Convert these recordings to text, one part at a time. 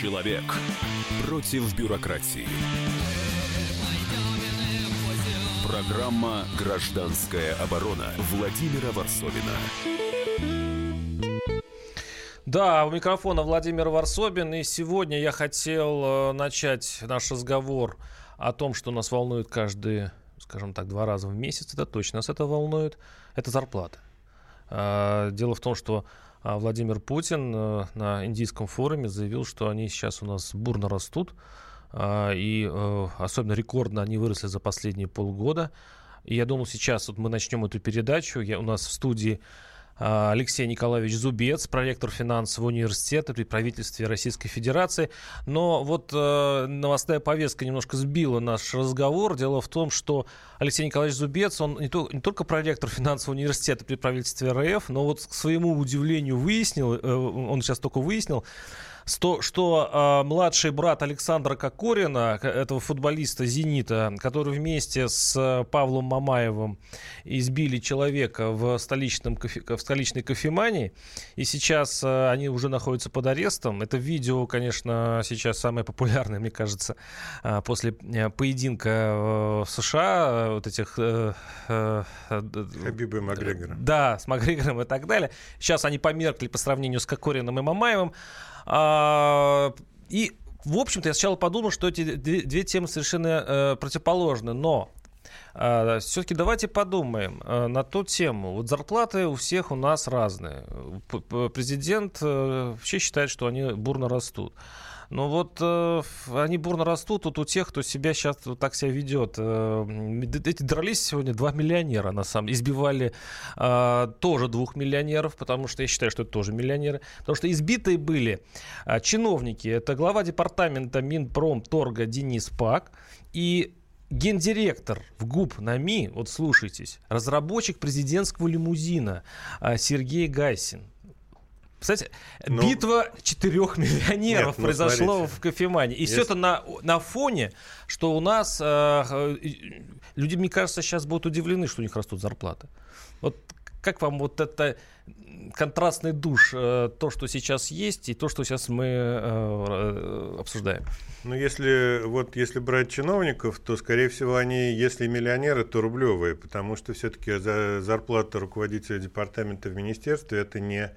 Человек против бюрократии. Программа «Гражданская оборона» Владимира Варсовина. Да, у микрофона Владимир Варсобин. И сегодня я хотел э, начать наш разговор о том, что нас волнует каждый, скажем так, два раза в месяц. Это точно нас это волнует. Это зарплата. А, дело в том, что Владимир Путин э, на индийском форуме заявил, что они сейчас у нас бурно растут. А, и э, особенно рекордно они выросли за последние полгода. И я думал, сейчас вот мы начнем эту передачу. Я, у нас в студии а, Алексей Николаевич Зубец, проректор финансового университета при правительстве Российской Федерации. Но вот э, новостная повестка немножко сбила наш разговор. Дело в том, что Алексей Николаевич Зубец, он не, то, не только проректор финансового университета при правительстве РФ, но вот к своему удивлению выяснил, э, он сейчас только выяснил, что, что э, младший брат Александра Кокорина, этого футболиста «Зенита», который вместе с Павлом Мамаевым избили человека в, столичном кофе, в столичной кофемании, и сейчас э, они уже находятся под арестом. Это видео, конечно, сейчас самое популярное, мне кажется, э, после э, поединка э, в США, э, вот этих... Э, э, Хабиба и Макгрегора. Да, с Макгрегором и так далее. Сейчас они померкли по сравнению с Кокориным и Мамаевым. А, и, в общем-то, я сначала подумал, что эти две, темы совершенно э, противоположны, но э, все-таки давайте подумаем э, на ту тему. Вот зарплаты у всех у нас разные. Президент э, вообще считает, что они бурно растут. Но вот э, они бурно растут вот у тех, кто себя сейчас вот так себя ведет. Э, эти дрались сегодня два миллионера, на самом деле. Избивали э, тоже двух миллионеров, потому что я считаю, что это тоже миллионеры. Потому что избитые были э, чиновники. Это глава департамента Минпромторга Денис Пак и гендиректор в ГУП НАМИ, вот слушайтесь, разработчик президентского лимузина э, Сергей Гайсин. Кстати, ну, битва четырех миллионеров нет, ну, произошло смотрите. в кофемане. И Если... все это на, на фоне, что у нас э, э, люди, мне кажется, сейчас будут удивлены, что у них растут зарплаты. Вот как вам вот это контрастный душ, э, то, что сейчас есть, и то, что сейчас мы э, обсуждаем? Ну, если, вот, если брать чиновников, то, скорее всего, они, если миллионеры, то рублевые, потому что все-таки за, зарплата руководителя департамента в министерстве – это не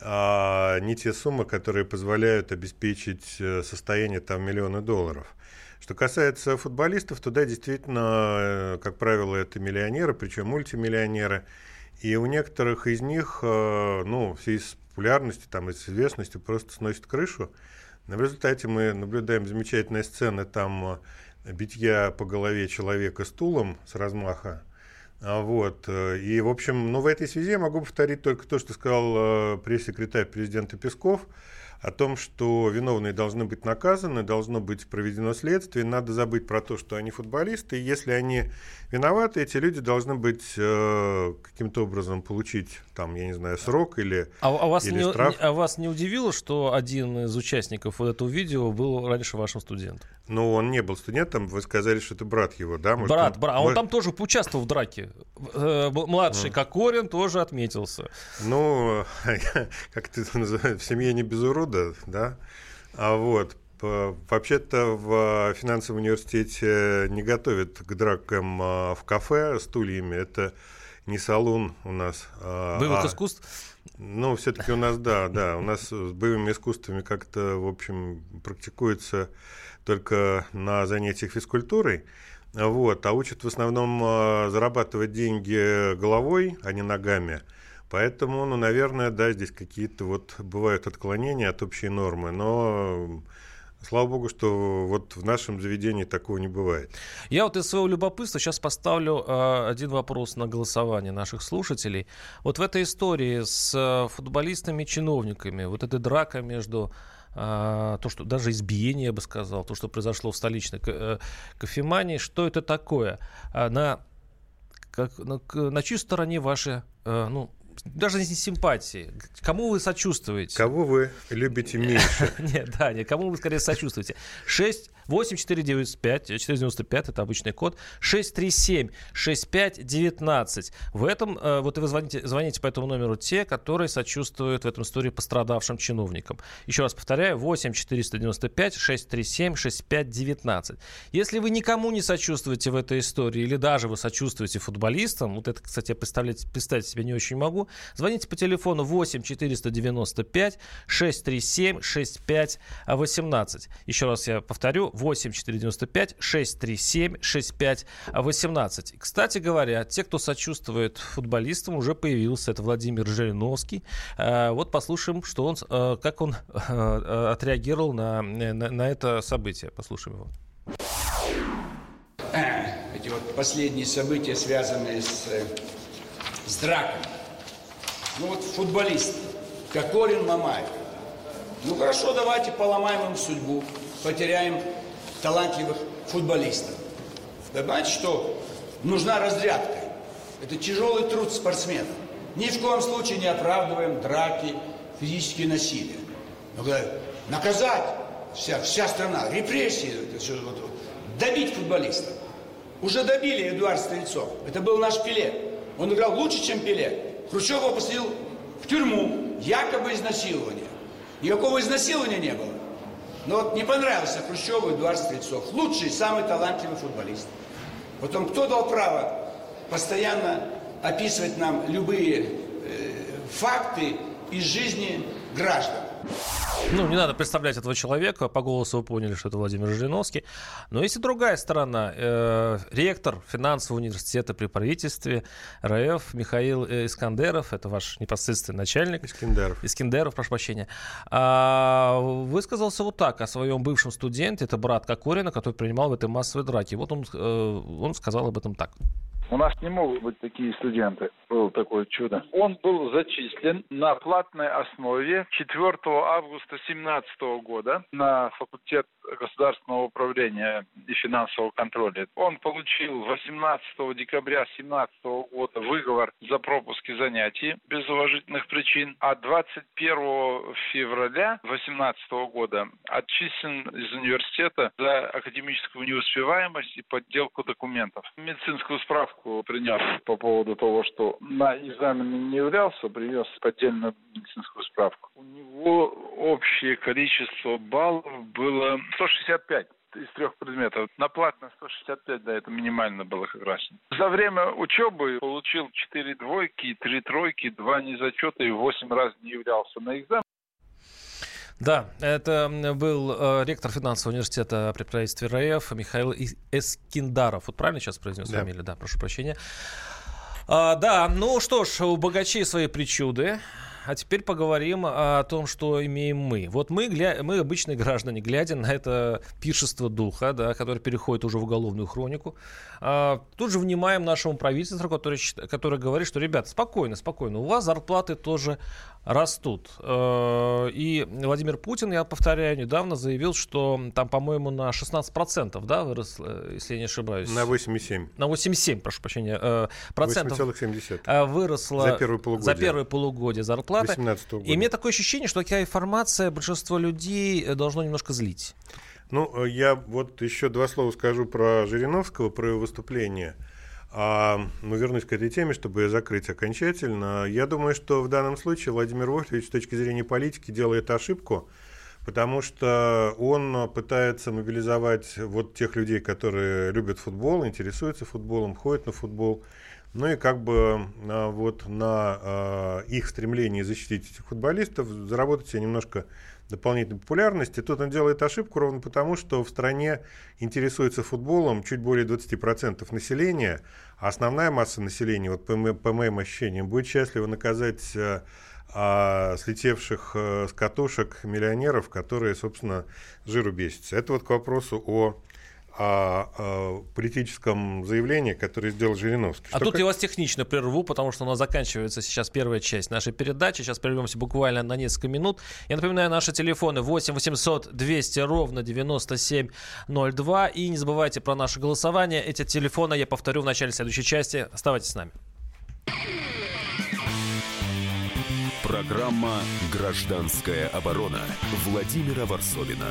а не те суммы, которые позволяют обеспечить э, состояние там миллиона долларов. Что касается футболистов, то да, действительно, э, как правило, это миллионеры, причем мультимиллионеры. И у некоторых из них, э, ну, в связи с популярностью, там, с известностью просто сносит крышу. В результате мы наблюдаем замечательные сцены там битья по голове человека стулом с размаха, вот. Э, и, в общем, ну, в этой связи я могу повторить только то, что сказал э, пресс-секретарь президента Песков о том, что виновные должны быть наказаны, должно быть проведено следствие, надо забыть про то, что они футболисты, и если они виноваты, эти люди должны быть э, каким-то образом получить, там, я не знаю, срок или, а, а вас или не, штраф. А вас не удивило, что один из участников вот этого видео был раньше вашим студентом? Ну, он не был студентом, вы сказали, что это брат его, да? Может, брат, он, брат, а он там тоже поучаствовал в драке. Э, младший mm. Кокорин тоже отметился. Ну, как ты в семье не без урода, да? А вот, Вообще-то в финансовом университете не готовят к дракам а, в кафе стульями. Это не салон у нас. А, Боевых а, искусств? Ну, все-таки у нас, да, да. У нас с боевыми искусствами как-то, в общем, практикуется только на занятиях физкультурой. Вот, а учат в основном а, зарабатывать деньги головой, а не ногами. Поэтому, ну, наверное, да, здесь какие-то вот бывают отклонения от общей нормы, но Слава богу, что вот в нашем заведении такого не бывает. Я вот из своего любопытства сейчас поставлю э, один вопрос на голосование наших слушателей. Вот в этой истории с э, футболистами-чиновниками, вот эта драка между а, то, что даже избиение, я бы сказал, то, что произошло в столичной э, кофемании, что это такое? А, на, как, на, на чьей стороне ваши, э, ну, даже не симпатии. Кому вы сочувствуете? Кого вы любите меньше? Нет, да, нет, кому вы скорее сочувствуете? 6 8495 495 это обычный код 637 6519 в этом э, вот и вы звоните, звоните по этому номеру те которые сочувствуют в этом истории пострадавшим чиновникам. Еще раз повторяю 8 495 637 6519 если вы никому не сочувствуете в этой истории или даже вы сочувствуете футболистам вот это кстати я представить, представить себе не очень могу звоните по телефону 8 495 637 6518 еще раз я повторю 8 495 637 65 18. Кстати говоря, те, кто сочувствует футболистам, уже появился. Это Владимир Жириновский. Э, вот послушаем, что он, э, как он э, отреагировал на, на, на это событие. Послушаем его. Эти вот последние события, связанные с, с дракой. Ну вот футболист Кокорин Мамаев. Ну хорошо, давайте поломаем им судьбу, потеряем талантливых футболистов. Понимаете, что нужна разрядка. Это тяжелый труд спортсменов. Ни в коем случае не оправдываем драки, физические насилия. Но наказать вся, вся страна, репрессии, это все, вот, добить футболистов. Уже добили Эдуард Стрельцов. Это был наш Пеле. Он играл лучше, чем Пеле. Хрущев его посадил в тюрьму, якобы изнасилование. Никакого изнасилования не было. Но вот не понравился Хрущеву Эдуард Стрельцов. Лучший, самый талантливый футболист. Потом, кто дал право постоянно описывать нам любые э, факты из жизни граждан? Ну, не надо представлять этого человека, по голосу вы поняли, что это Владимир Жириновский. Но есть и другая сторона. Э, ректор финансового университета при правительстве РФ Михаил э, Искандеров, это ваш непосредственный начальник. Искандеров. Искандеров, прошу прощения. А, высказался вот так о своем бывшем студенте, это брат Кокорина, который принимал в этой массовой драке. Вот он, э, он сказал об этом так. У нас не могут быть такие студенты. Было такое чудо. Он был зачислен на платной основе 4 августа 2017 года на факультет государственного управления и финансового контроля. Он получил 18 декабря 2017 года выговор за пропуски занятий без уважительных причин, а 21 февраля 2018 года отчислен из университета за академическую неуспеваемость и подделку документов. Медицинскую справку принес по поводу того, что на экзамене не являлся, принес поддельную медицинскую справку. У него общее количество баллов было 165 из трех предметов. На платно 165, да, это минимально было как раз. За время учебы получил 4 двойки, 3 тройки, 2 незачета и 8 раз не являлся на экзамен. Да, это был э, ректор финансового университета при правительстве РФ Михаил Эскиндаров. Вот правильно сейчас произнес да. фамилию? Да, прошу прощения. А, да, ну что ж, у богачей свои причуды. А теперь поговорим о том, что имеем мы. Вот мы, гля... мы обычные граждане, глядя на это пиршество духа, да, которое переходит уже в уголовную хронику, а, тут же внимаем нашему правительству, который, который говорит, что, ребят, спокойно, спокойно, у вас зарплаты тоже растут. Э, и Владимир Путин, я повторяю, недавно заявил, что там, по-моему, на 16% да, вырос, если я не ошибаюсь. На 8,7. На 8,7, прошу прощения. Э, процентов 8,7. Э, выросла за первое полугодие, за первое полугодие зарплата. года. И мне такое ощущение, что такая информация большинство людей должно немножко злить. Ну, я вот еще два слова скажу про Жириновского, про его выступление. А, ну, вернусь к этой теме, чтобы ее закрыть окончательно. Я думаю, что в данном случае Владимир Вольфович с точки зрения политики делает ошибку, потому что он пытается мобилизовать вот тех людей, которые любят футбол, интересуются футболом, ходят на футбол, ну и как бы а, вот на а, их стремлении защитить этих футболистов заработать себе немножко дополнительной популярности. Тут он делает ошибку ровно потому, что в стране интересуется футболом чуть более 20% населения, основная масса населения, вот по, по моим ощущениям, будет счастлива наказать а, а, слетевших а, с катушек миллионеров, которые, собственно, жиру бесятся. Это вот к вопросу о о, о политическом заявлении, которое сделал Жириновский. А Что тут как... я вас технично прерву, потому что у нас заканчивается сейчас первая часть нашей передачи. Сейчас прервемся буквально на несколько минут. Я напоминаю, наши телефоны 8 800 200 ровно 9702. И не забывайте про наше голосование. Эти телефоны я повторю в начале следующей части. Оставайтесь с нами. Программа «Гражданская оборона» Владимира Варсовина.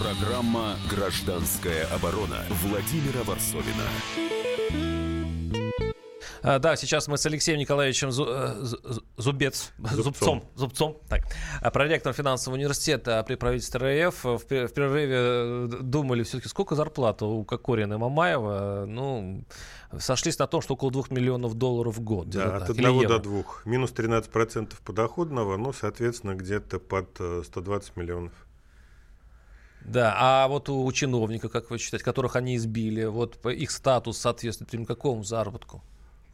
Программа «Гражданская оборона» Владимира Варсовина. А, да, сейчас мы с Алексеем Николаевичем Зу, э, Зубец, Зубцом, Зубцом, Зубцом так, а, проректором финансового университета при правительстве РФ в, в перерыве э, думали все-таки, сколько зарплата у Кокорина и Мамаева. Ну, сошлись на том, что около 2 миллионов долларов в год. Да, от 1 до 2. Минус 13% подоходного, ну, соответственно, где-то под 120 э, миллионов. Да, а вот у чиновников, как вы считаете, которых они избили, вот их статус соответствует какому заработку?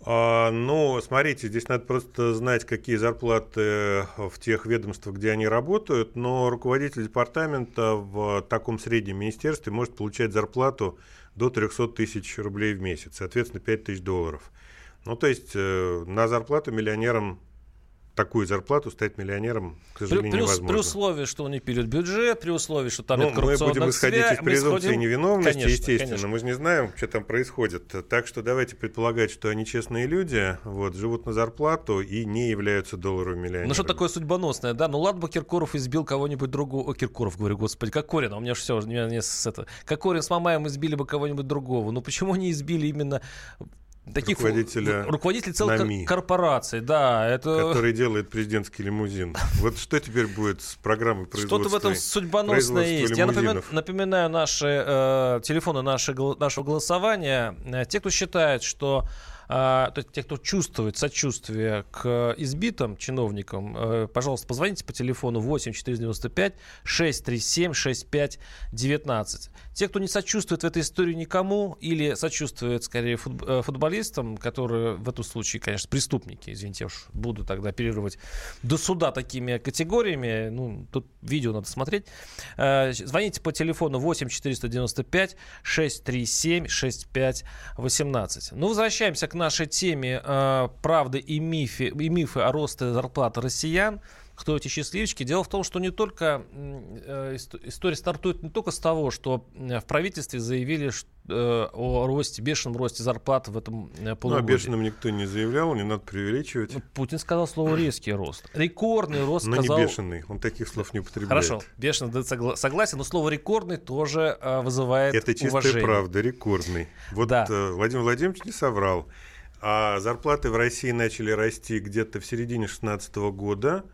А, ну, смотрите, здесь надо просто знать, какие зарплаты в тех ведомствах, где они работают, но руководитель департамента в таком среднем министерстве может получать зарплату до 300 тысяч рублей в месяц, соответственно, 5 тысяч долларов. Ну, то есть э, на зарплату миллионерам такую зарплату стать миллионером, к сожалению, при, невозможно. При условии, что он не пилит бюджет, при условии, что там ну, нет Мы будем исходить связь, из презумпции исходим... невиновности, конечно, естественно. Конечно. Мы же не знаем, что там происходит. Так что давайте предполагать, что они честные люди, вот, живут на зарплату и не являются долларовыми миллионерами. Ну что такое судьбоносное, да? Ну ладно бы Киркоров избил кого-нибудь другого. О, Киркоров, говорю, господи, Кокорин, а у меня же все, у меня не с это. Кокорин с Мамаем избили бы кого-нибудь другого. Ну почему они избили именно таких руководителя руководителей целых НАМИ, корпораций, да, это который делает президентский лимузин. Вот что теперь будет с программой производства? Что-то в этом судьбоносное есть. Я напоминаю, напоминаю наши э, телефоны наши, нашего голосования. Э, те, кто считает, что а, то есть те, кто чувствует сочувствие к избитым чиновникам, э, пожалуйста, позвоните по телефону 8 495 637 65 19. Те, кто не сочувствует в этой истории никому или сочувствует скорее э, футболистам, которые в этом случае, конечно, преступники, извините, уж буду тогда оперировать до суда такими категориями, ну, тут видео надо смотреть, э, звоните по телефону 8 495 637 65 18. Ну, возвращаемся к нашей теме э, правды и мифы, и мифы о росте зарплаты россиян кто эти счастливчики. Дело в том, что не только э, история стартует не только с того, что в правительстве заявили э, о росте, бешеном росте зарплат в этом полугодии. Ну, о бешеном никто не заявлял, не надо преувеличивать. Ну, Путин сказал слово резкий рост. Рекордный рост но сказал... не бешеный, он таких слов не употребляет. Хорошо, бешеный, да, согласен, но слово рекордный тоже э, вызывает Это чистая уважение. правда, рекордный. Вот да. Владимир Владимирович не соврал. А зарплаты в России начали расти где-то в середине 2016 года.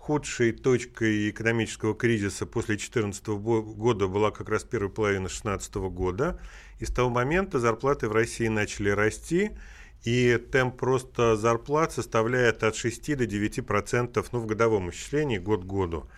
Худшей точкой экономического кризиса после 2014 года была как раз первая половина 2016 года. И с того момента зарплаты в России начали расти, и темп просто зарплат составляет от 6 до 9 процентов ну, в годовом исчислении год к году.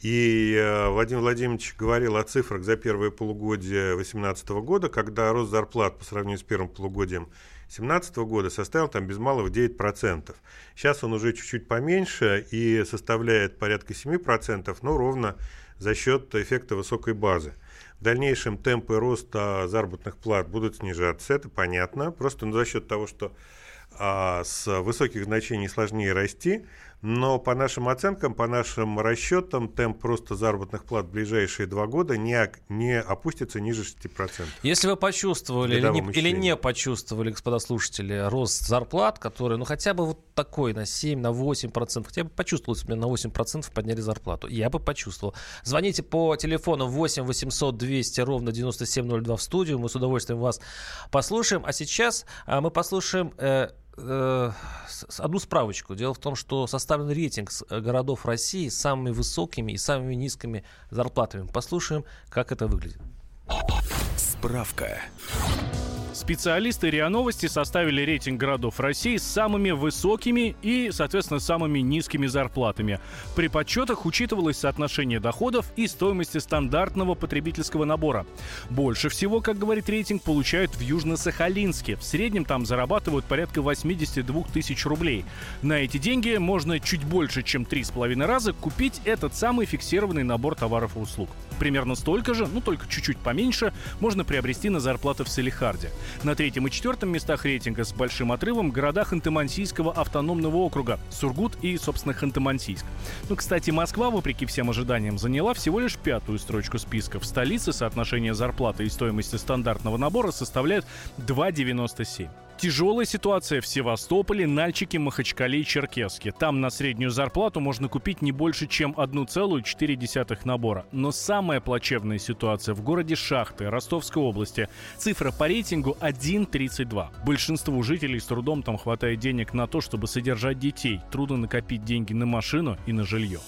И э, Владимир Владимирович говорил о цифрах за первое полугодие 2018 года, когда рост зарплат по сравнению с первым полугодием 2017 года составил там без малого 9%. Сейчас он уже чуть-чуть поменьше и составляет порядка 7%, но ровно за счет эффекта высокой базы. В дальнейшем темпы роста заработных плат будут снижаться, это понятно, просто за счет того, что а, с высоких значений сложнее расти, но по нашим оценкам, по нашим расчетам, темп просто заработных плат в ближайшие два года не, не опустится ниже 6%. Если вы почувствовали или не, или не почувствовали, господа слушатели, рост зарплат, который, ну, хотя бы вот такой, на 7, на 8%, хотя бы почувствовал, если на 8% подняли зарплату, я бы почувствовал. Звоните по телефону 8 800 200 ровно 9702 в студию, мы с удовольствием вас послушаем. А сейчас а, мы послушаем э, э, одну справочку. Дело в том, что составлен рейтинг э, городов России с самыми высокими и самыми низкими зарплатами. Послушаем, как это выглядит. Справка. Специалисты РИА Новости составили рейтинг городов России с самыми высокими и, соответственно, самыми низкими зарплатами. При подсчетах учитывалось соотношение доходов и стоимости стандартного потребительского набора. Больше всего, как говорит рейтинг, получают в Южно-Сахалинске. В среднем там зарабатывают порядка 82 тысяч рублей. На эти деньги можно чуть больше, чем 3,5 раза купить этот самый фиксированный набор товаров и услуг. Примерно столько же, ну только чуть-чуть поменьше, можно приобрести на зарплаты в Салихарде. На третьем и четвертом местах рейтинга с большим отрывом города Ханты-Мансийского автономного округа, Сургут и, собственно, Ханты-Мансийск. Ну, кстати, Москва, вопреки всем ожиданиям, заняла всего лишь пятую строчку списка. В столице соотношение зарплаты и стоимости стандартного набора составляет 2,97. Тяжелая ситуация в Севастополе, Нальчике, Махачкале и Черкеске. Там на среднюю зарплату можно купить не больше, чем 1,4 набора. Но самая плачевная ситуация в городе Шахты, Ростовской области. Цифра по рейтингу 1,32. Большинству жителей с трудом там хватает денег на то, чтобы содержать детей. Трудно накопить деньги на машину и на жилье.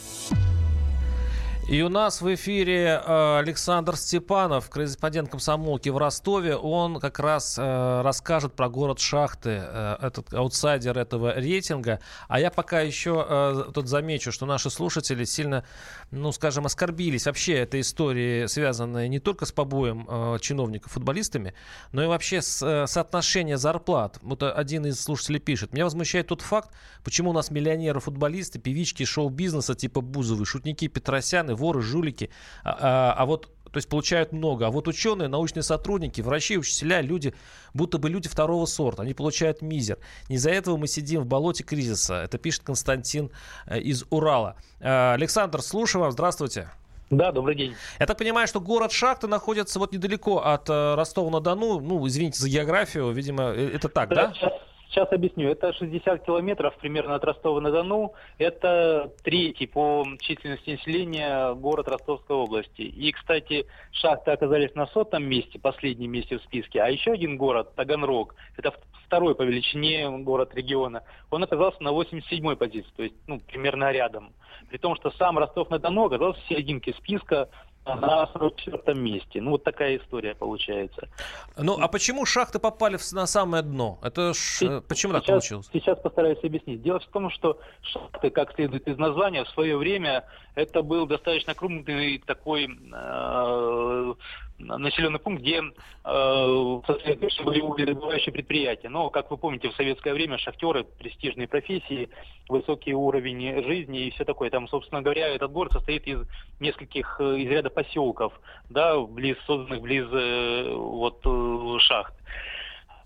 И у нас в эфире э, Александр Степанов, корреспондент комсомолки в Ростове. Он как раз э, расскажет про город Шахты, э, этот аутсайдер этого рейтинга. А я пока еще тут замечу, что наши слушатели сильно, ну, скажем, оскорбились вообще этой историей, связанной не только с побоем чиновников футболистами, но и вообще с соотношением зарплат. Вот один из слушателей пишет. Меня возмущает тот факт, почему у нас миллионеры-футболисты, певички шоу-бизнеса типа Бузовы, шутники Петросяны воры, жулики. А, а, а вот то есть получают много. А вот ученые, научные сотрудники, врачи, учителя, люди, будто бы люди второго сорта. Они получают мизер. Не из-за этого мы сидим в болоте кризиса. Это пишет Константин э, из Урала. Э, Александр, слушаю вас. Здравствуйте. Да, добрый день. Я так понимаю, что город Шахты находится вот недалеко от э, Ростова-на-Дону. Ну, извините за географию, видимо, это так, да? да? Сейчас объясню. Это 60 километров примерно от Ростова-на-Дону. Это третий по численности населения город Ростовской области. И, кстати, шахты оказались на сотом месте, последнем месте в списке. А еще один город, Таганрог, это второй по величине город региона, он оказался на 87-й позиции, то есть ну, примерно рядом. При том, что сам Ростов-на-Дону оказался в серединке списка, на 44 месте. Ну, вот такая история получается. Ну, а почему шахты попали на самое дно? Это ж... почему сейчас, так получилось? Сейчас постараюсь объяснить. Дело в том, что шахты, как следует из названия, в свое время это был достаточно крупный такой э, населенный пункт, где э, сосредоточены были угледобывающие предприятия. Но, как вы помните, в советское время шахтеры, престижные профессии, высокий уровень жизни и все такое. Там, собственно говоря, этот город состоит из нескольких, э, из ряда поселков, да, близ, созданных близ э, вот, э, шахт.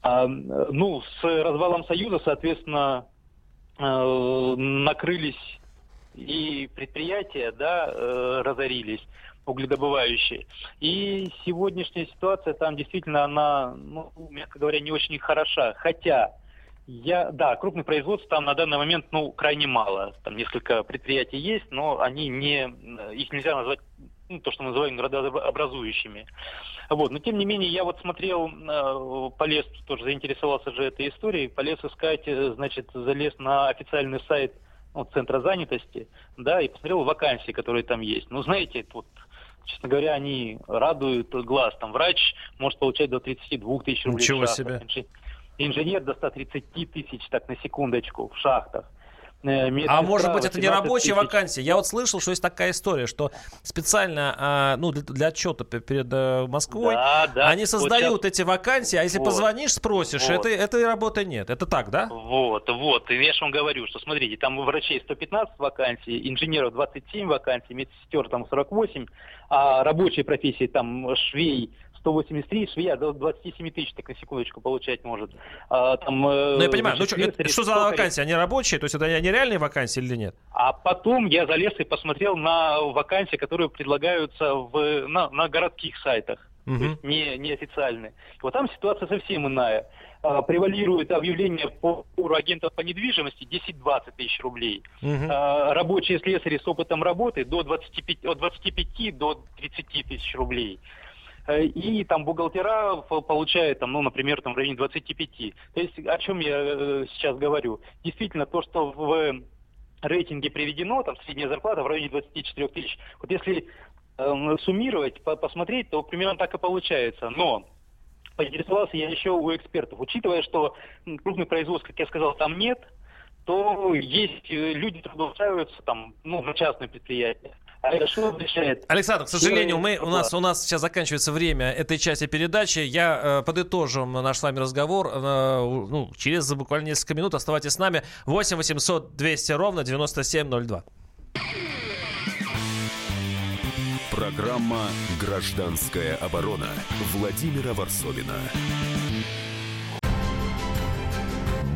А, ну, с развалом Союза, соответственно, э, накрылись и предприятия, да, э, разорились угледобывающие. И сегодняшняя ситуация там действительно, она, ну, мягко говоря, не очень хороша. Хотя я, да, крупных производств там на данный момент, ну, крайне мало. Там несколько предприятий есть, но они не, их нельзя назвать, ну, то, что мы называем градообразующими. Вот, но тем не менее, я вот смотрел, э, полез, тоже заинтересовался же этой историей, полез искать, э, значит, залез на официальный сайт ну, Центра занятости, да, и посмотрел вакансии, которые там есть. Ну, знаете, вот честно говоря, они радуют глаз. Там врач может получать до 32 тысяч рублей Ничего в шахтах. себе. Инженер до 130 тысяч, так на секундочку, в шахтах. Э, а может быть, это не рабочая тысяч. вакансия? Я вот слышал, что есть такая история, что специально а, ну, для, для отчета перед э, Москвой да, да. они создают вот эти вакансии, а если вот. позвонишь, спросишь, вот. это, этой работы нет. Это так, да? Вот, вот. И я же вам говорю, что смотрите, там у врачей 115 вакансий, инженеров 27 вакансий, медсестер там 48, а рабочие профессии там швей 183 швея до 27 тысяч, так на секундочку, получать может. А, там, э, ну, я понимаю, ну, что, это, что за вакансии? Они рабочие? То есть это они реальные вакансии или нет? А потом я залез и посмотрел на вакансии, которые предлагаются в, на, на городских сайтах. Угу. То есть не, не официальные. Вот там ситуация совсем иная. А, превалирует объявление по агентов по недвижимости 10-20 тысяч рублей. Угу. Рабочие слесари с опытом работы до 25, от 25 до 30 тысяч рублей. Э, и там бухгалтера получают, там, ну, например, там, в районе 25. То есть о чем я э, сейчас говорю? Действительно, то, что в рейтинге приведено, там средняя зарплата в районе 24 тысяч. Вот если э, суммировать, по посмотреть, то примерно так и получается. Но поинтересовался я еще у экспертов. Учитывая, что крупных производств, как я сказал, там нет, то есть э, люди трудоустраиваются там, ну, на частные предприятия. А что? Александр, к сожалению, мы, у, нас, у нас сейчас заканчивается время этой части передачи. Я э, подытожим наш с вами разговор э, ну, через буквально несколько минут. Оставайтесь с нами. 8 800 200 ровно 9702. Программа «Гражданская оборона» Владимира Варсовина.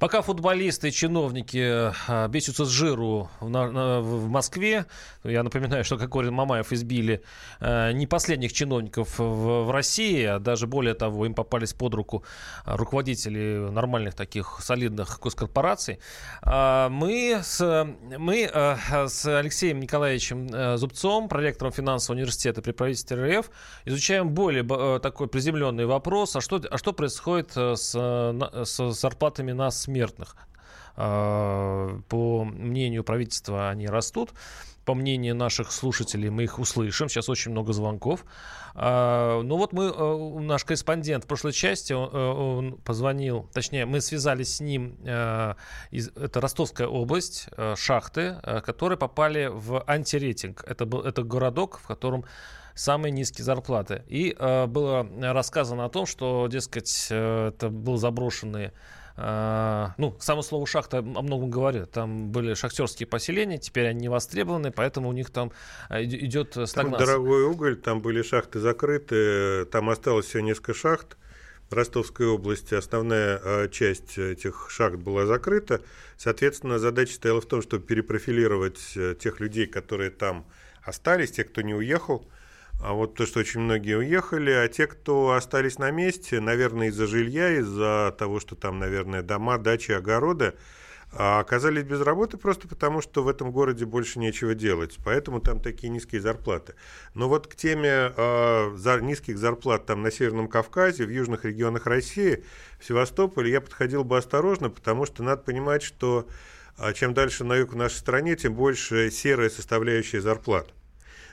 Пока футболисты и чиновники а, бесятся с жиру в, Москве, я напоминаю, что Кокорин Мамаев избили а, не последних чиновников в, России, а даже более того, им попались под руку руководители нормальных таких солидных госкорпораций. А, мы с, мы с Алексеем Николаевичем Зубцом, проректором финансового университета при правительстве РФ, изучаем более такой приземленный вопрос, а что, а что происходит с, с зарплатами нас смертных. А, по мнению правительства, они растут. По мнению наших слушателей, мы их услышим. Сейчас очень много звонков. А, ну вот мы, э, наш корреспондент в прошлой части, он позвонил, точнее, мы связались с ним, э, это Ростовская область, э, шахты, которые попали в антирейтинг. Это, был, это городок, в котором самые низкие зарплаты. И было рассказано о том, что, дескать, это был заброшенный ну, само слово шахта о многом говорит. Там были шахтерские поселения, теперь они не востребованы, поэтому у них там а, идет стагнация. Там дорогой уголь, там были шахты закрыты, там осталось всего несколько шахт. В Ростовской области основная а, часть этих шахт была закрыта. Соответственно, задача стояла в том, чтобы перепрофилировать э, тех людей, которые там остались, тех, кто не уехал, а вот то, что очень многие уехали, а те, кто остались на месте, наверное, из-за жилья, из-за того, что там, наверное, дома, дачи, огороды, а оказались без работы просто потому, что в этом городе больше нечего делать. Поэтому там такие низкие зарплаты. Но вот к теме э, за, низких зарплат там на Северном Кавказе, в южных регионах России, в Севастополе я подходил бы осторожно, потому что надо понимать, что э, чем дальше на юг в нашей стране, тем больше серая составляющая зарплат.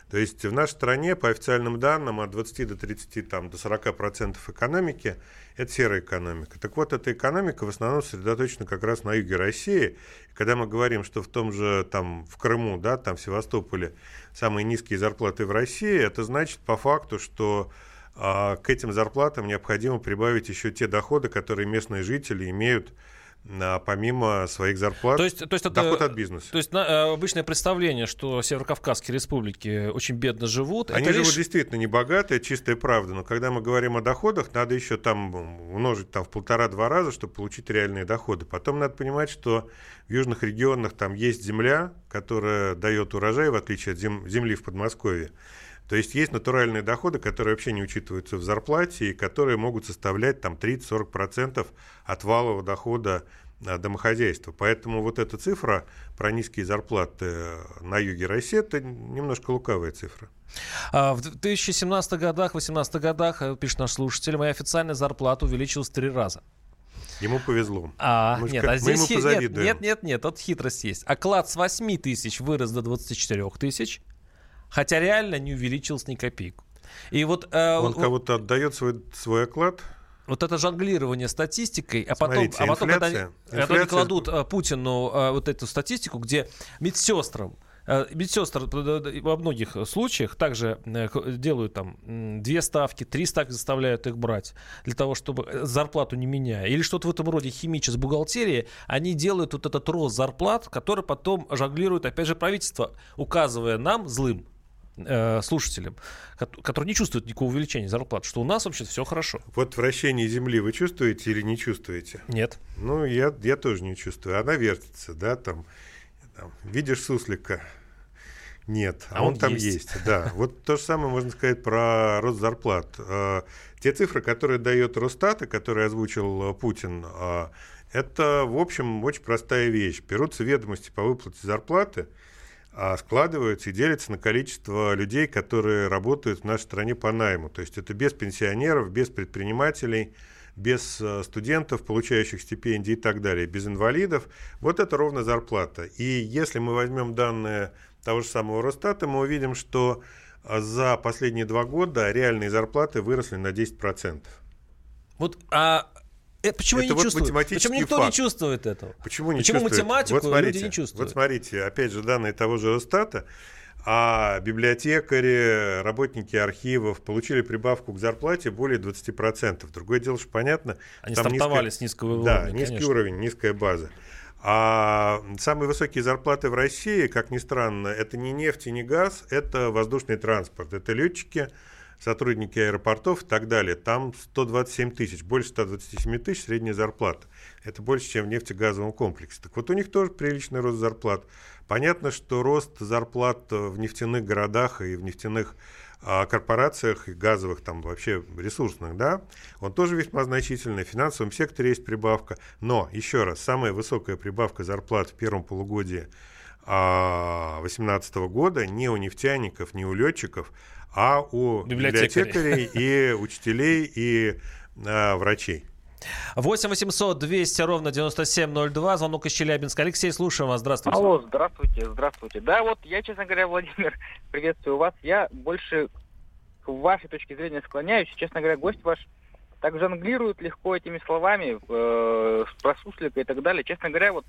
То есть в нашей стране, по официальным данным, от 20 до 30, там, до 40 процентов экономики – это серая экономика. Так вот, эта экономика в основном сосредоточена как раз на юге России. И когда мы говорим, что в том же, там, в Крыму, да, там, в Севастополе самые низкие зарплаты в России, это значит по факту, что а, к этим зарплатам необходимо прибавить еще те доходы, которые местные жители имеют помимо своих зарплат, то есть, то есть это, доход от бизнеса. То есть на, э, обычное представление, что северокавказские республики очень бедно живут. Они живут лишь... действительно не богатые, чистая правда. Но когда мы говорим о доходах, надо еще там умножить там, в полтора-два раза, чтобы получить реальные доходы. Потом надо понимать, что в южных регионах там есть земля, которая дает урожай, в отличие от зем... земли в Подмосковье. То есть есть натуральные доходы, которые вообще не учитываются в зарплате и которые могут составлять там 30-40% от валового дохода а, домохозяйства. Поэтому вот эта цифра про низкие зарплаты на юге России, это немножко лукавая цифра. А, в 2017 годах, 2018 годах, э, пишет наш слушатель, моя официальная зарплата увеличилась в три раза. Ему повезло. А, мы нет, а здесь нет, нет, нет, нет, тут хитрость есть. Оклад с 8 тысяч вырос до 24 тысяч, хотя реально не увеличился ни копейку. И вот, э, Он кого-то отдает свой, свой оклад? вот это жонглирование статистикой, а потом, а потом когда, они, когда они кладут э, Путину э, вот эту статистику, где медсестрам э, Медсестры во многих случаях также делают там две ставки, три ставки заставляют их брать для того, чтобы зарплату не меняя. Или что-то в этом роде химичес бухгалтерии, они делают вот этот рост зарплат, который потом жонглирует, опять же, правительство, указывая нам, злым, э, слушателям, которые не чувствуют никакого увеличения зарплат, что у нас вообще все хорошо. Вот вращение Земли вы чувствуете или не чувствуете? Нет. Ну, я, я тоже не чувствую. Она вертится, да, там Видишь суслика? Нет, А а, он, он там есть. есть. Да, вот то же самое можно сказать про рост зарплат. Э, Те цифры, которые дает Росстат, и которые озвучил э, Путин, э, это, в общем, очень простая вещь. Берутся ведомости по выплате зарплаты, складываются и делятся на количество людей, которые работают в нашей стране по найму. То есть это без пенсионеров, без предпринимателей, без э, студентов, получающих стипендии и так далее, без инвалидов. Вот это ровно зарплата. И если мы возьмем данные того же самого Росстата, мы увидим, что э, за последние два года реальные зарплаты выросли на 10%. Вот, а э, почему Это не вот чувствуют? Почему никто не факт. чувствует этого? Почему не Почему математику вот смотрите, люди не чувствуют? Вот смотрите, опять же, данные того же Росстата, а библиотекари, работники архивов получили прибавку к зарплате более 20%. Другое дело, что понятно. Они там стартовали низкая- с низкого Да, уровня, низкий конечно. уровень, низкая база. А самые высокие зарплаты в России, как ни странно, это не нефть и не газ, это воздушный транспорт. Это летчики, сотрудники аэропортов и так далее. Там 127 тысяч, больше 127 тысяч средняя зарплата. Это больше, чем в нефтегазовом комплексе. Так вот, у них тоже приличный рост зарплат. Понятно, что рост зарплат в нефтяных городах и в нефтяных а, корпорациях и газовых, там вообще ресурсных, да, он тоже весьма значительный. В финансовом секторе есть прибавка. Но, еще раз, самая высокая прибавка зарплат в первом полугодии 2018 года не у нефтяников, не у летчиков, а у Библиотекарей. и учителей и а, врачей. 8 800 200 ровно 9702. Звонок из Челябинска. Алексей, слушаем вас. Здравствуйте. Алло, здравствуйте, здравствуйте. Да, вот я, честно говоря, Владимир, приветствую вас. Я больше к вашей точке зрения склоняюсь. Честно говоря, гость ваш так жонглирует легко этими словами э, про суслика и так далее. Честно говоря, вот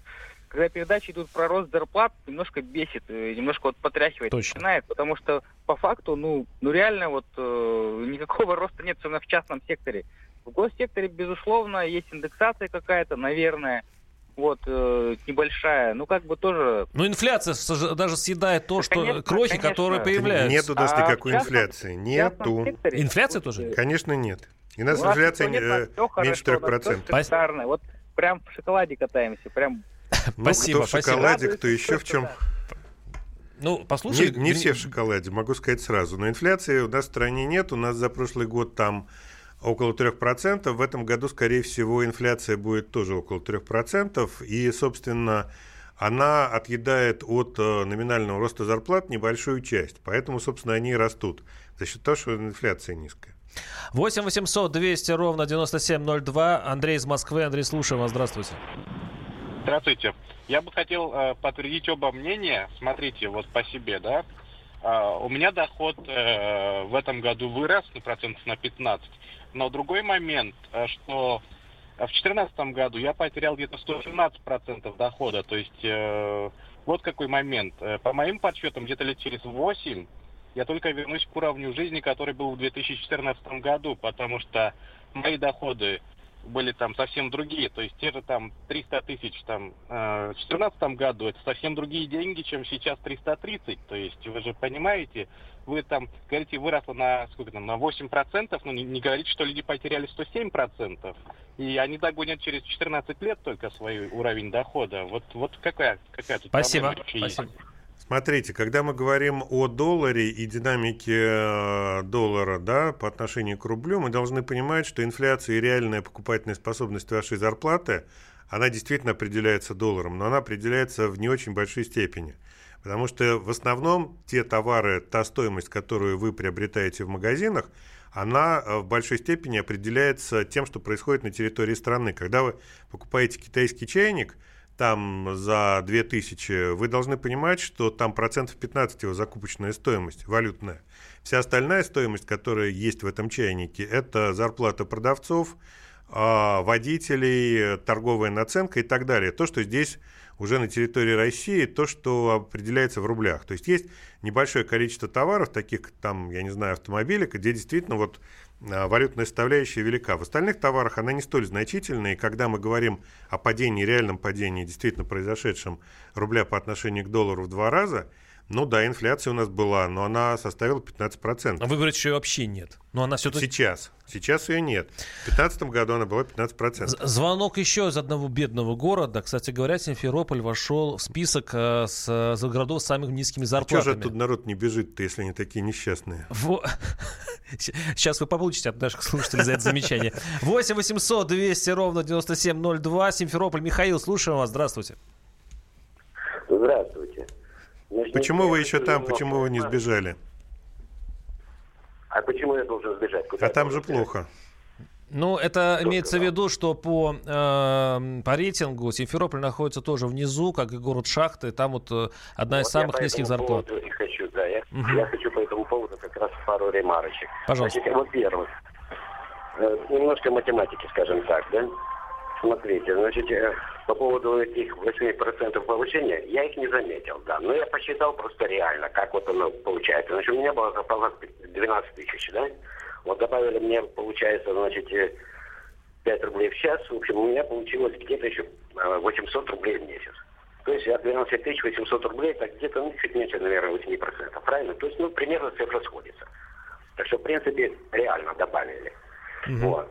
когда передачи идут про рост зарплат, немножко бесит, э, немножко вот потряхивает, Точно. начинает, потому что по факту, ну, ну реально вот э, никакого роста нет, особенно в частном секторе. В госсекторе, безусловно, есть индексация какая-то, наверное, вот, э, небольшая, ну, как бы тоже... Ну, инфляция даже съедает то, что Конечно, крохи, конечно. которые появляются. Нет у нас А никакой частном- инфляции. Нету. Инфляция тоже? Конечно, нет. И у нас инфляция э, меньше хорошо, 3%. всё шикарно. Вот прям в шоколаде катаемся, прям... Ну, Спасибо, кто в шоколаде, кто еще в чем. Ну, послушай. Не, не все в шоколаде, могу сказать сразу. Но инфляции у нас в стране нет. У нас за прошлый год там около 3%. В этом году, скорее всего, инфляция будет тоже около 3%. И, собственно, она отъедает от э, номинального роста зарплат небольшую часть. Поэтому, собственно, они и растут. За счет того, что инфляция низкая. 8 800 200 ровно 9702. Андрей из Москвы. Андрей, слушаем вас. Здравствуйте. Здравствуйте. Я бы хотел э, подтвердить оба мнения. Смотрите, вот по себе, да. А, у меня доход э, в этом году вырос ну, процентов на 15. Но другой момент, э, что в 2014 году я потерял где-то 117% дохода. То есть э, вот какой момент. Э, По моим подсчетам, где-то лет через 8 я только вернусь к уровню жизни, который был в 2014 году, потому что мои доходы были там совсем другие. То есть те же там 300 тысяч там э, в 2014 году, это совсем другие деньги, чем сейчас 330. То есть вы же понимаете, вы там говорите, выросло на сколько там, на 8%, но не, не говорите, что люди потеряли 107%. И они догонят через 14 лет только свой уровень дохода. Вот, вот какая, какая тут Спасибо. проблема? Спасибо. Смотрите, когда мы говорим о долларе и динамике э, доллара да, по отношению к рублю, мы должны понимать, что инфляция и реальная покупательная способность вашей зарплаты, она действительно определяется долларом, но она определяется в не очень большой степени. Потому что в основном те товары, та стоимость, которую вы приобретаете в магазинах, она э, в большой степени определяется тем, что происходит на территории страны. Когда вы покупаете китайский чайник, там за 2000, вы должны понимать, что там процентов 15 его закупочная стоимость, валютная. Вся остальная стоимость, которая есть в этом чайнике, это зарплата продавцов, а, водителей, торговая наценка и так далее. То, что здесь уже на территории России, то, что определяется в рублях. То есть есть небольшое количество товаров, таких там, я не знаю, автомобили, где действительно вот валютная составляющая велика. В остальных товарах она не столь значительная, и когда мы говорим о падении, реальном падении, действительно произошедшем рубля по отношению к доллару в два раза, Ну да, инфляция у нас была, но она составила 15%. А вы говорите, что ее вообще нет. Но она все Сейчас. Сейчас ее нет. В 2015 году она была 15%. З- Звонок еще из одного бедного города. Кстати говоря, Симферополь вошел в список э, с, за городов с самыми низкими Чего же зарплатами. тут народ не бежит-то, если они такие несчастные? Во- Сейчас вы получите от наших слушателей за это замечание. 8 800 200 ровно 9702. Симферополь. Михаил, слушаем вас. Здравствуйте. Здравствуйте. Значит, Почему вы я еще там, почему вы не сбежали? А почему я должен сбежать? Куда А я там же плохо. Ну, это имеется в виду, что по, э, по рейтингу Симферополь находится тоже внизу, как и город Шахты. Там вот э, одна из Вот я самых низких зарплат. и хочу, да, я, Мгм. я хочу по этому поводу как раз пару ремарочек. Пожалуйста. Значит, во-первых, э, немножко математики, скажем так, да? Смотрите, значит, э, по поводу этих 8% повышения, я их не заметил, да. Но я посчитал просто реально, как вот оно получается. Значит, у меня была зарплата 12 тысяч, да? Вот добавили мне, получается, значит, э, 5 рублей в час. В общем, у меня получилось где-то еще э, 800 рублей в месяц. То есть от 12 тысяч 800 рублей, так где-то, ну, чуть меньше, наверное, 8%. Правильно? То есть, ну, примерно цифра сходится. Так что, в принципе, реально добавили. Вот.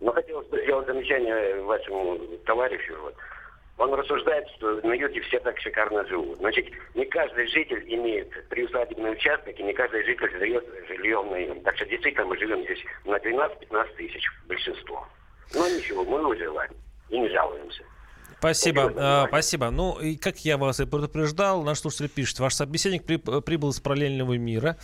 Но хотелось бы сделать замечание вашему товарищу. Вот. Он рассуждает, что на юге все так шикарно живут. Значит, не каждый житель имеет приусадебный участок, и не каждый житель живет жильем наем. Так что действительно мы живем здесь на 12-15 тысяч большинство. Но ничего, мы выживаем и не жалуемся. Спасибо, э, спасибо. Ну, и как я вас и предупреждал, наш слушатель пишет, ваш собеседник при- прибыл из параллельного мира,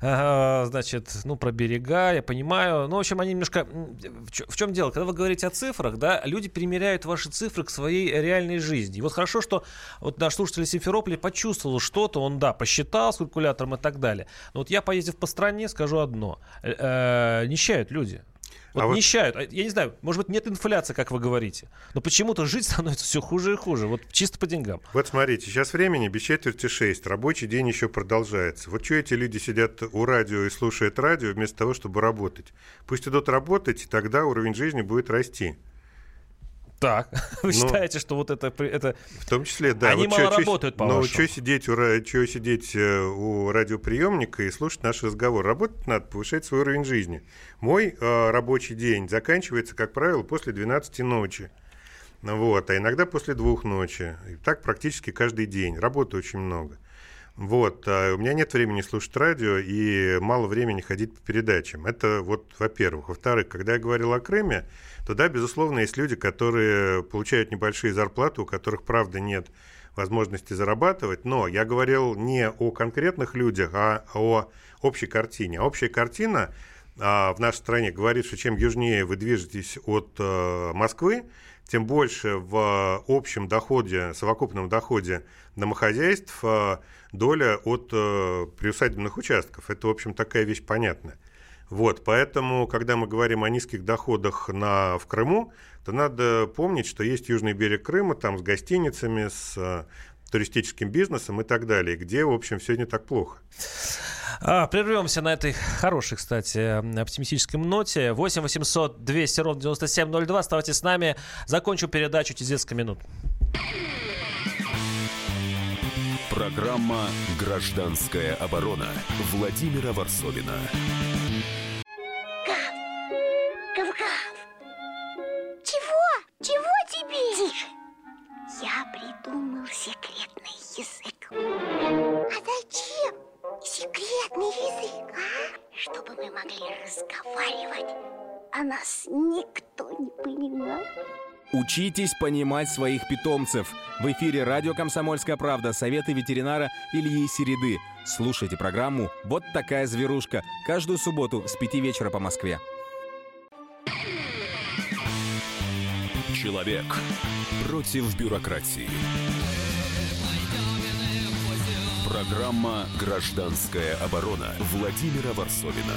Э, значит, ну, про берега, я понимаю. Ну, в общем, они немножко... В чем дело? Когда вы говорите о цифрах, да, люди примеряют ваши цифры к своей реальной жизни. И вот хорошо, что вот наш слушатель Симферополя почувствовал что-то, он, да, посчитал с калькулятором и так далее. Но вот я, поездив по стране, скажу одно. Э, э, нищают люди. Вот А вот- нищают. А Я не знаю, может быть, нет инфляции, как вы говорите. Но почему-то жить становится все хуже и хуже. Вот чисто по деньгам. Вот смотрите, сейчас времени без четверти шесть, рабочий день еще продолжается. Вот что эти люди сидят у радио и слушают радио вместо того, чтобы работать? Пусть идут работать, и тогда уровень жизни будет расти. Так, вы Ну, считаете, что вот это... это... В том числе, да. Они вот мало чё- работают, Ну, по-вашему? что сидеть, у, чё сидеть э, у радиоприемника и слушать наш разговор? Работать надо, повышать свой уровень жизни. Мой э, рабочий день заканчивается, как правило, после 12 ночи. Вот, а иногда после двух ночи. И так практически каждый день. Работы очень много. Вот, а у меня нет времени слушать радио и мало времени ходить по передачам. Это вот, во-первых. Во-вторых, когда я говорил о Крыме, то да, безусловно, есть люди, которые получают небольшие зарплаты, у которых, правда, нет возможности зарабатывать, но я говорил не о конкретных людях, а о общей картине. Общая картина а, в нашей стране говорит, что чем южнее вы движетесь от э, Москвы, тем больше в общем доходе, совокупном доходе домохозяйств э, доля от э, приусадебных участков. Это, в общем, такая вещь понятная. Вот, поэтому, когда мы говорим о низких доходах на, в Крыму, то надо помнить, что есть южный берег Крыма, там с гостиницами, с э, туристическим бизнесом и так далее, где, в общем, все не так плохо. А, прервемся на этой хорошей, кстати, оптимистической ноте. 8 800 200 ровно 9702. Оставайтесь с нами. Закончу передачу через несколько минут. Программа «Гражданская оборона» Владимира Варсовина. Гав-гав. Чего? Чего тебе? Тише. Я придумал секретный язык. А зачем секретный язык, а? Чтобы мы могли разговаривать, а нас никто не понимал. Учитесь понимать своих питомцев. В эфире радио «Комсомольская правда» советы ветеринара Ильи Середы. Слушайте программу «Вот такая зверушка» каждую субботу с 5 вечера по Москве. Человек против бюрократии. Программа «Гражданская оборона» Владимира Варсовина.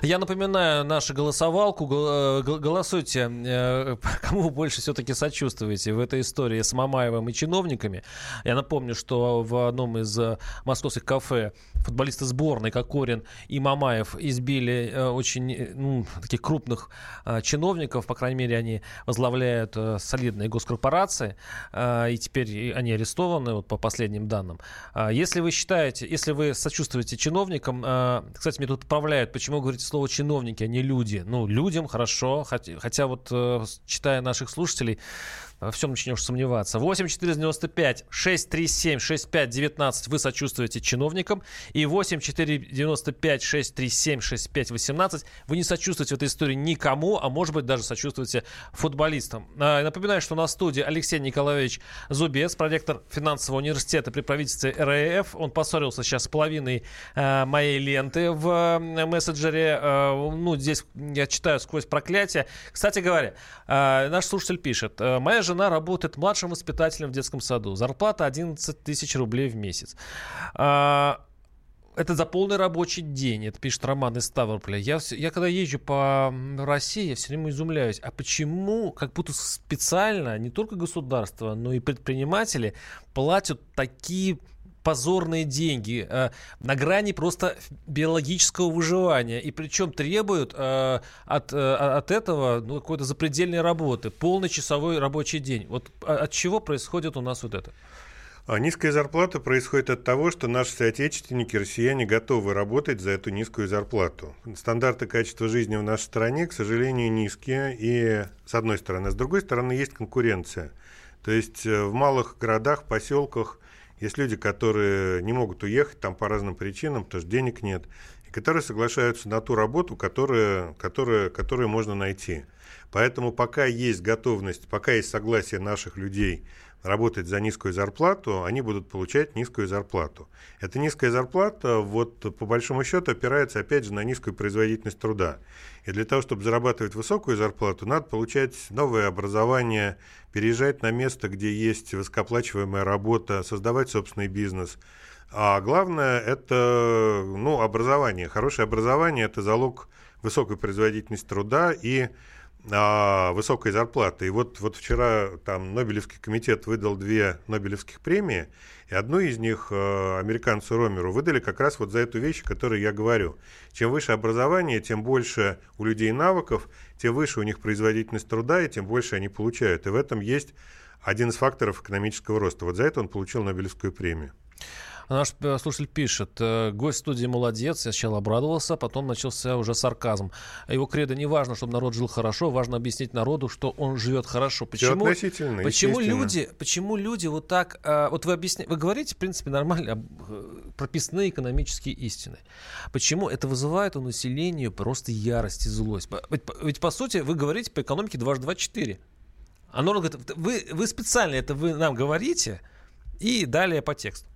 Я напоминаю нашу голосовалку. Гол- э, гол- Голосуйте, э, кому вы больше все-таки сочувствуете в этой истории с Мамаевым и чиновниками. Я напомню, что в одном из э, московских кафе футболисты сборной Кокорин и Мамаев избили э, очень э, ну, таких крупных э, чиновников. По крайней мере, они возглавляют солидные госкорпорации. И теперь они арестованы, вот по последним данным. А Если вы считаете, если вы сочувствуете чиновникам, кстати, мне тут поправляют, почему говорите слово чиновники, а не люди. Ну, людям хорошо, хотя, хотя вот читая наших слушателей, во всем начнешь сомневаться. 8 495 637 65 19 вы сочувствуете чиновникам. И 8 495 637 65 18 вы не сочувствуете в этой истории никому, а может быть даже сочувствуете футболистам. А, Напоминаю, что на студии Алексей Николаевич Зубец, проректор финансового университета при правительстве РФ. Он поссорился сейчас с половиной э, моей ленты в э, мессенджере. Э, ну, здесь я читаю сквозь проклятие. Кстати говоря, наш слушатель пишет. Моя жена работает младшим воспитателем в детском саду. Зарплата 11 тысяч рублей в месяц. А, это за полный рабочий день, это пишет Роман из Ставрополя. Я, я когда езжу по России, я все время изумляюсь, а почему как будто специально не только государство, но и предприниматели платят такие позорные деньги э, на грани просто биологического выживания. И причем требуют э, от, э, от этого ну, какой-то запредельной работы, полный часовой рабочий день. Вот а- от чего происходит у нас вот это? А низкая зарплата происходит от того, что наши соотечественники, россияне, готовы работать за эту низкую зарплату. Стандарты качества жизни в нашей стране, к сожалению, низкие, и с одной стороны. С другой стороны, есть конкуренция. То есть э, в малых городах, поселках есть люди, которые не могут уехать там по разным причинам, потому что денег нет, и которые соглашаются на ту работу, которая, которая, которую можно найти. Поэтому пока есть готовность, пока есть согласие наших людей работать за низкую зарплату, они будут получать низкую зарплату. Эта низкая зарплата, вот по большому счету, опирается опять же на низкую производительность труда. И для того, чтобы зарабатывать высокую зарплату, надо получать новое образование, переезжать на место, где есть высокооплачиваемая работа, создавать собственный бизнес. А главное это ну, образование. Хорошее образование это залог высокой производительности труда и а, высокой зарплаты. И вот, вот вчера там Нобелевский комитет выдал две Нобелевских премии, и одну из них э, американцу Ромеру выдали как раз вот за эту вещь, о которой я говорю. Чем выше образование, тем больше у людей навыков, тем выше у них производительность труда, и тем больше они получают. И в этом есть один из факторов экономического роста. Вот за это он получил Нобелевскую премию. Наш э, слушатель пишет, э, гость студии молодец, я сначала обрадовался, потом начался уже сарказм. Его кредо не важно, чтобы народ жил хорошо, важно объяснить народу, что он живет хорошо. Почему, почему люди, почему люди вот так, э, вот вы объясняете, вы говорите, в принципе, нормально, прописные экономические истины. Почему это вызывает у населения просто ярость и злость? Ведь, ведь, по сути, вы говорите по экономике дважды два четыре. А народ говорит, вы, вы специально это вы нам говорите, и далее по тексту.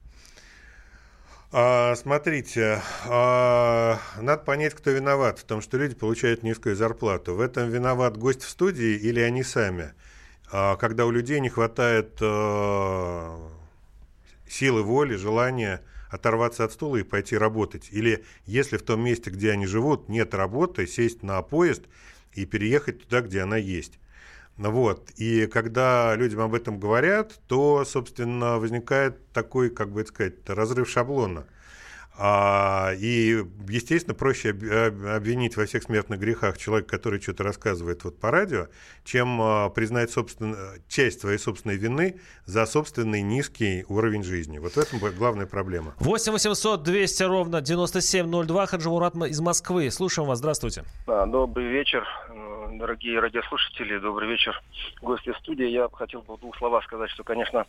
А, смотрите, а, надо понять, кто виноват в том, что люди получают низкую зарплату. В этом виноват гость в студии или они сами? А, когда у людей не хватает а, силы воли, желания оторваться от стула и пойти работать. Или если в том месте, где они живут, нет работы, сесть на поезд и переехать туда, где она есть. Ну Вот. И когда людям об этом говорят, то, собственно, возникает такой, как бы это сказать, разрыв шаблона. А, и, естественно, проще об- об- обвинить во всех смертных грехах человека, который что-то рассказывает вот по радио, чем а, признать собственно, часть своей собственной вины за собственный низкий уровень жизни. Вот в этом главная проблема. 8 800 200 ровно 9702. Хаджи Мурат из Москвы. Слушаем вас. Здравствуйте. А, Добрый вечер, дорогие радиослушатели, добрый вечер, гости студии. Я хотел бы в двух словах сказать, что, конечно,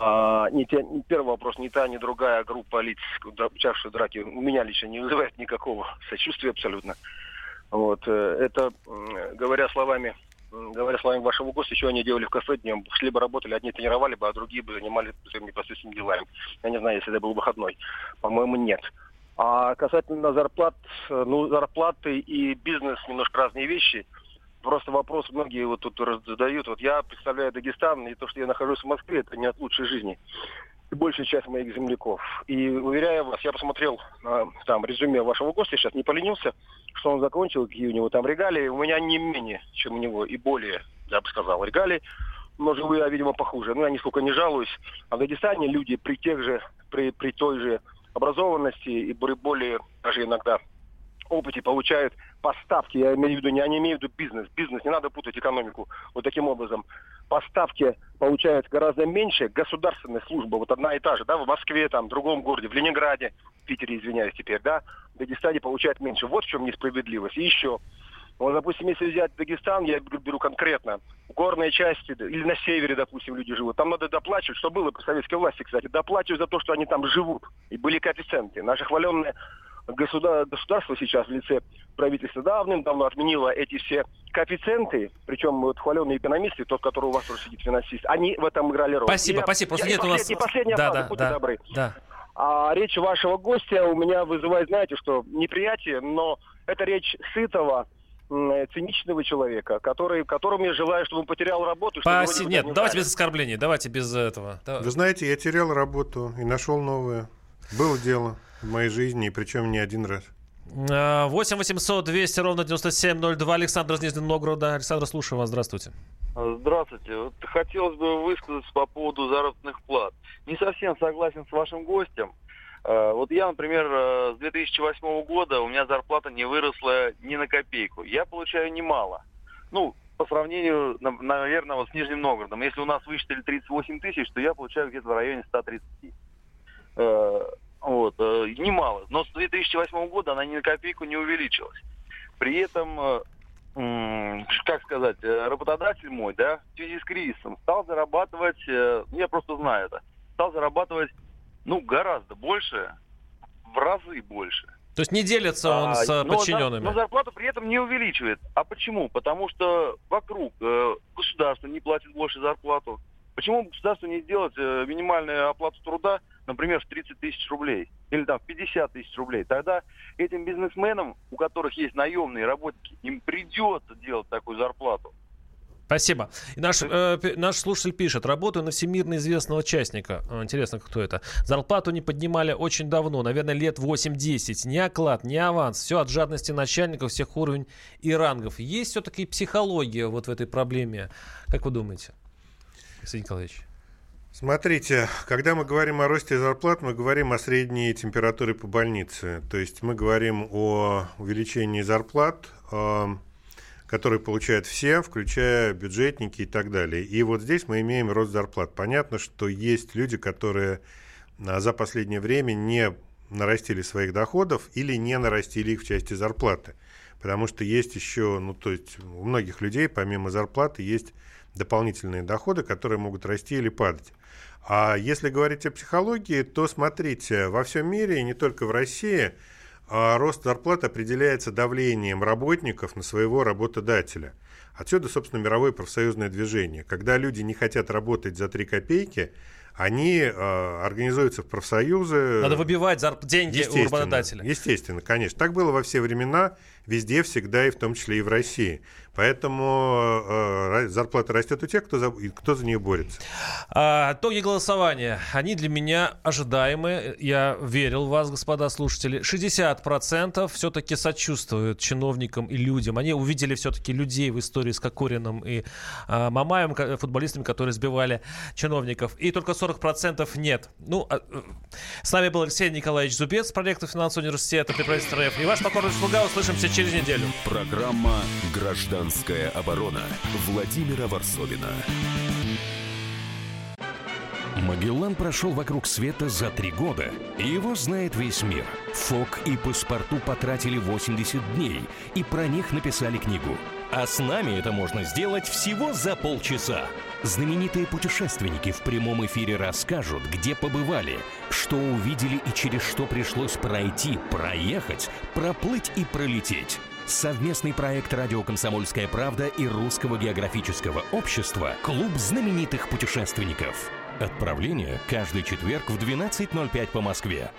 а, не те- первый вопрос, ни та, ни другая группа лиц, участвовавших в драке, у меня лично не вызывает никакого сочувствия абсолютно. Вот, э, это, говоря словами говоря словами вашего гостя, что они делали в кафе днем, либо работали, одни тренировали бы, а другие бы занимались своими непосредственными делами. Я не знаю, если это был выходной. По-моему, нет. А касательно зарплат, э, ну, зарплаты и бизнес немножко разные вещи. Просто вопрос многие вот тут задают. Вот я представляю Дагестан, и то, что я нахожусь в Москве, это не от лучшей жизни. и большая часть моих земляков. И уверяю вас, я посмотрел э, там резюме вашего гостя, сейчас не поленился, что он закончил, какие у него там регалии. У меня не менее, чем у него, и более, я бы сказал, регалии. Но живу я, видимо, похуже. Ну, я нисколько не жалуюсь. А в Дагестане люди при тех же, при, при той же образованности и более, даже иногда опыте получают поставки, я имею в виду, не, я не имею в виду бизнес, бизнес, не надо путать экономику вот таким образом. Поставки получают гораздо меньше, государственная служба, вот одна и та же, да, в Москве, там, в другом городе, в Ленинграде, в Питере, извиняюсь теперь, да, в Дагестане получают меньше. Вот в чем несправедливость. И еще, вот, допустим, если взять Дагестан, я беру конкретно, горные части, или на севере, допустим, люди живут, там надо доплачивать, что было при советской власти, кстати, доплачивать за то, что они там живут. И были коэффициенты. Наши хваленные государство сейчас в лице правительства давным-давно отменило эти все коэффициенты, причем вот хваленые экономисты, тот, который у вас тоже сидит финансист, они в этом играли роль. Спасибо, я, спасибо. Просто нет у нас... И последняя да, фраза, да, будьте да, добры. Да. А речь вашего гостя у меня вызывает, знаете, что неприятие, но это речь сытого, циничного человека, который, которому я желаю, чтобы он потерял работу. Спасибо. Нет, не давайте без оскорблений, давайте без этого. Вы знаете, я терял работу и нашел новую. Было дело в моей жизни, и причем не один раз. 8 800 200 ровно 9702. Александр из Нижнего Новгорода. Александр, слушаю вас. Здравствуйте. Здравствуйте. Вот хотелось бы высказаться по поводу заработных плат. Не совсем согласен с вашим гостем. А, вот я, например, с 2008 года у меня зарплата не выросла ни на копейку. Я получаю немало. Ну, по сравнению, наверное, вот с Нижним Новгородом. Если у нас высчитали 38 тысяч, то я получаю где-то в районе 130. Вот, э, немало. Но с 2008 года она ни на копейку не увеличилась. При этом, э, как сказать, э, работодатель мой, да, в связи с кризисом стал зарабатывать, э, я просто знаю это, стал зарабатывать, ну, гораздо больше, в разы больше. То есть не делится он а, с подчиненными? Но, но зарплату при этом не увеличивает. А почему? Потому что вокруг э, государство не платит больше зарплату. Почему государство не сделать э, минимальную оплату труда например, в 30 тысяч рублей или там в 50 тысяч рублей, тогда этим бизнесменам, у которых есть наемные работники, им придется делать такую зарплату. Спасибо. И наш, э, наш слушатель пишет, работаю на всемирно известного частника. Интересно, кто это. Зарплату не поднимали очень давно, наверное, лет 8-10. Ни оклад, ни аванс. Все от жадности начальников всех уровней и рангов. Есть все-таки психология вот в этой проблеме. Как вы думаете, Алексей Николаевич? Смотрите, когда мы говорим о росте зарплат, мы говорим о средней температуре по больнице. То есть мы говорим о увеличении зарплат, э, которые получают все, включая бюджетники и так далее. И вот здесь мы имеем рост зарплат. Понятно, что есть люди, которые э, за последнее время не нарастили своих доходов или не нарастили их в части зарплаты. Потому что есть еще, ну то есть у многих людей помимо зарплаты есть дополнительные доходы, которые могут расти или падать. А если говорить о психологии, то смотрите, во всем мире, и не только в России, а, рост зарплат определяется давлением работников на своего работодателя. Отсюда, собственно, мировое профсоюзное движение. Когда люди не хотят работать за 3 копейки, они э, организуются в профсоюзы. Надо выбивать зарп... деньги у работодателя. Естественно, конечно. Так было во все времена, везде, всегда, и в том числе и в России. Поэтому э, зарплата растет у тех, кто за, кто за нее борется. А, итоги голосования. Они для меня ожидаемые. Я верил в вас, господа слушатели. 60% все-таки сочувствуют чиновникам и людям. Они увидели все-таки людей в истории с Кокориным и а, Мамаем, футболистами, которые сбивали чиновников. И только 40% нет. Ну, а, э, с нами был Алексей Николаевич Зубец, проректор финансового университета при правительстве РФ. И ваш покорный слуга. Услышимся через неделю. Программа «Граждан Гражданская оборона Владимира Варсовина. Магеллан прошел вокруг света за три года, и его знает весь мир. Фок и паспорту потратили 80 дней, и про них написали книгу. А с нами это можно сделать всего за полчаса. Знаменитые путешественники в прямом эфире расскажут, где побывали, что увидели и через что пришлось пройти, проехать, проплыть и пролететь. Совместный проект «Радио Комсомольская правда» и Русского географического общества «Клуб знаменитых путешественников». Отправление каждый четверг в 12.05 по Москве.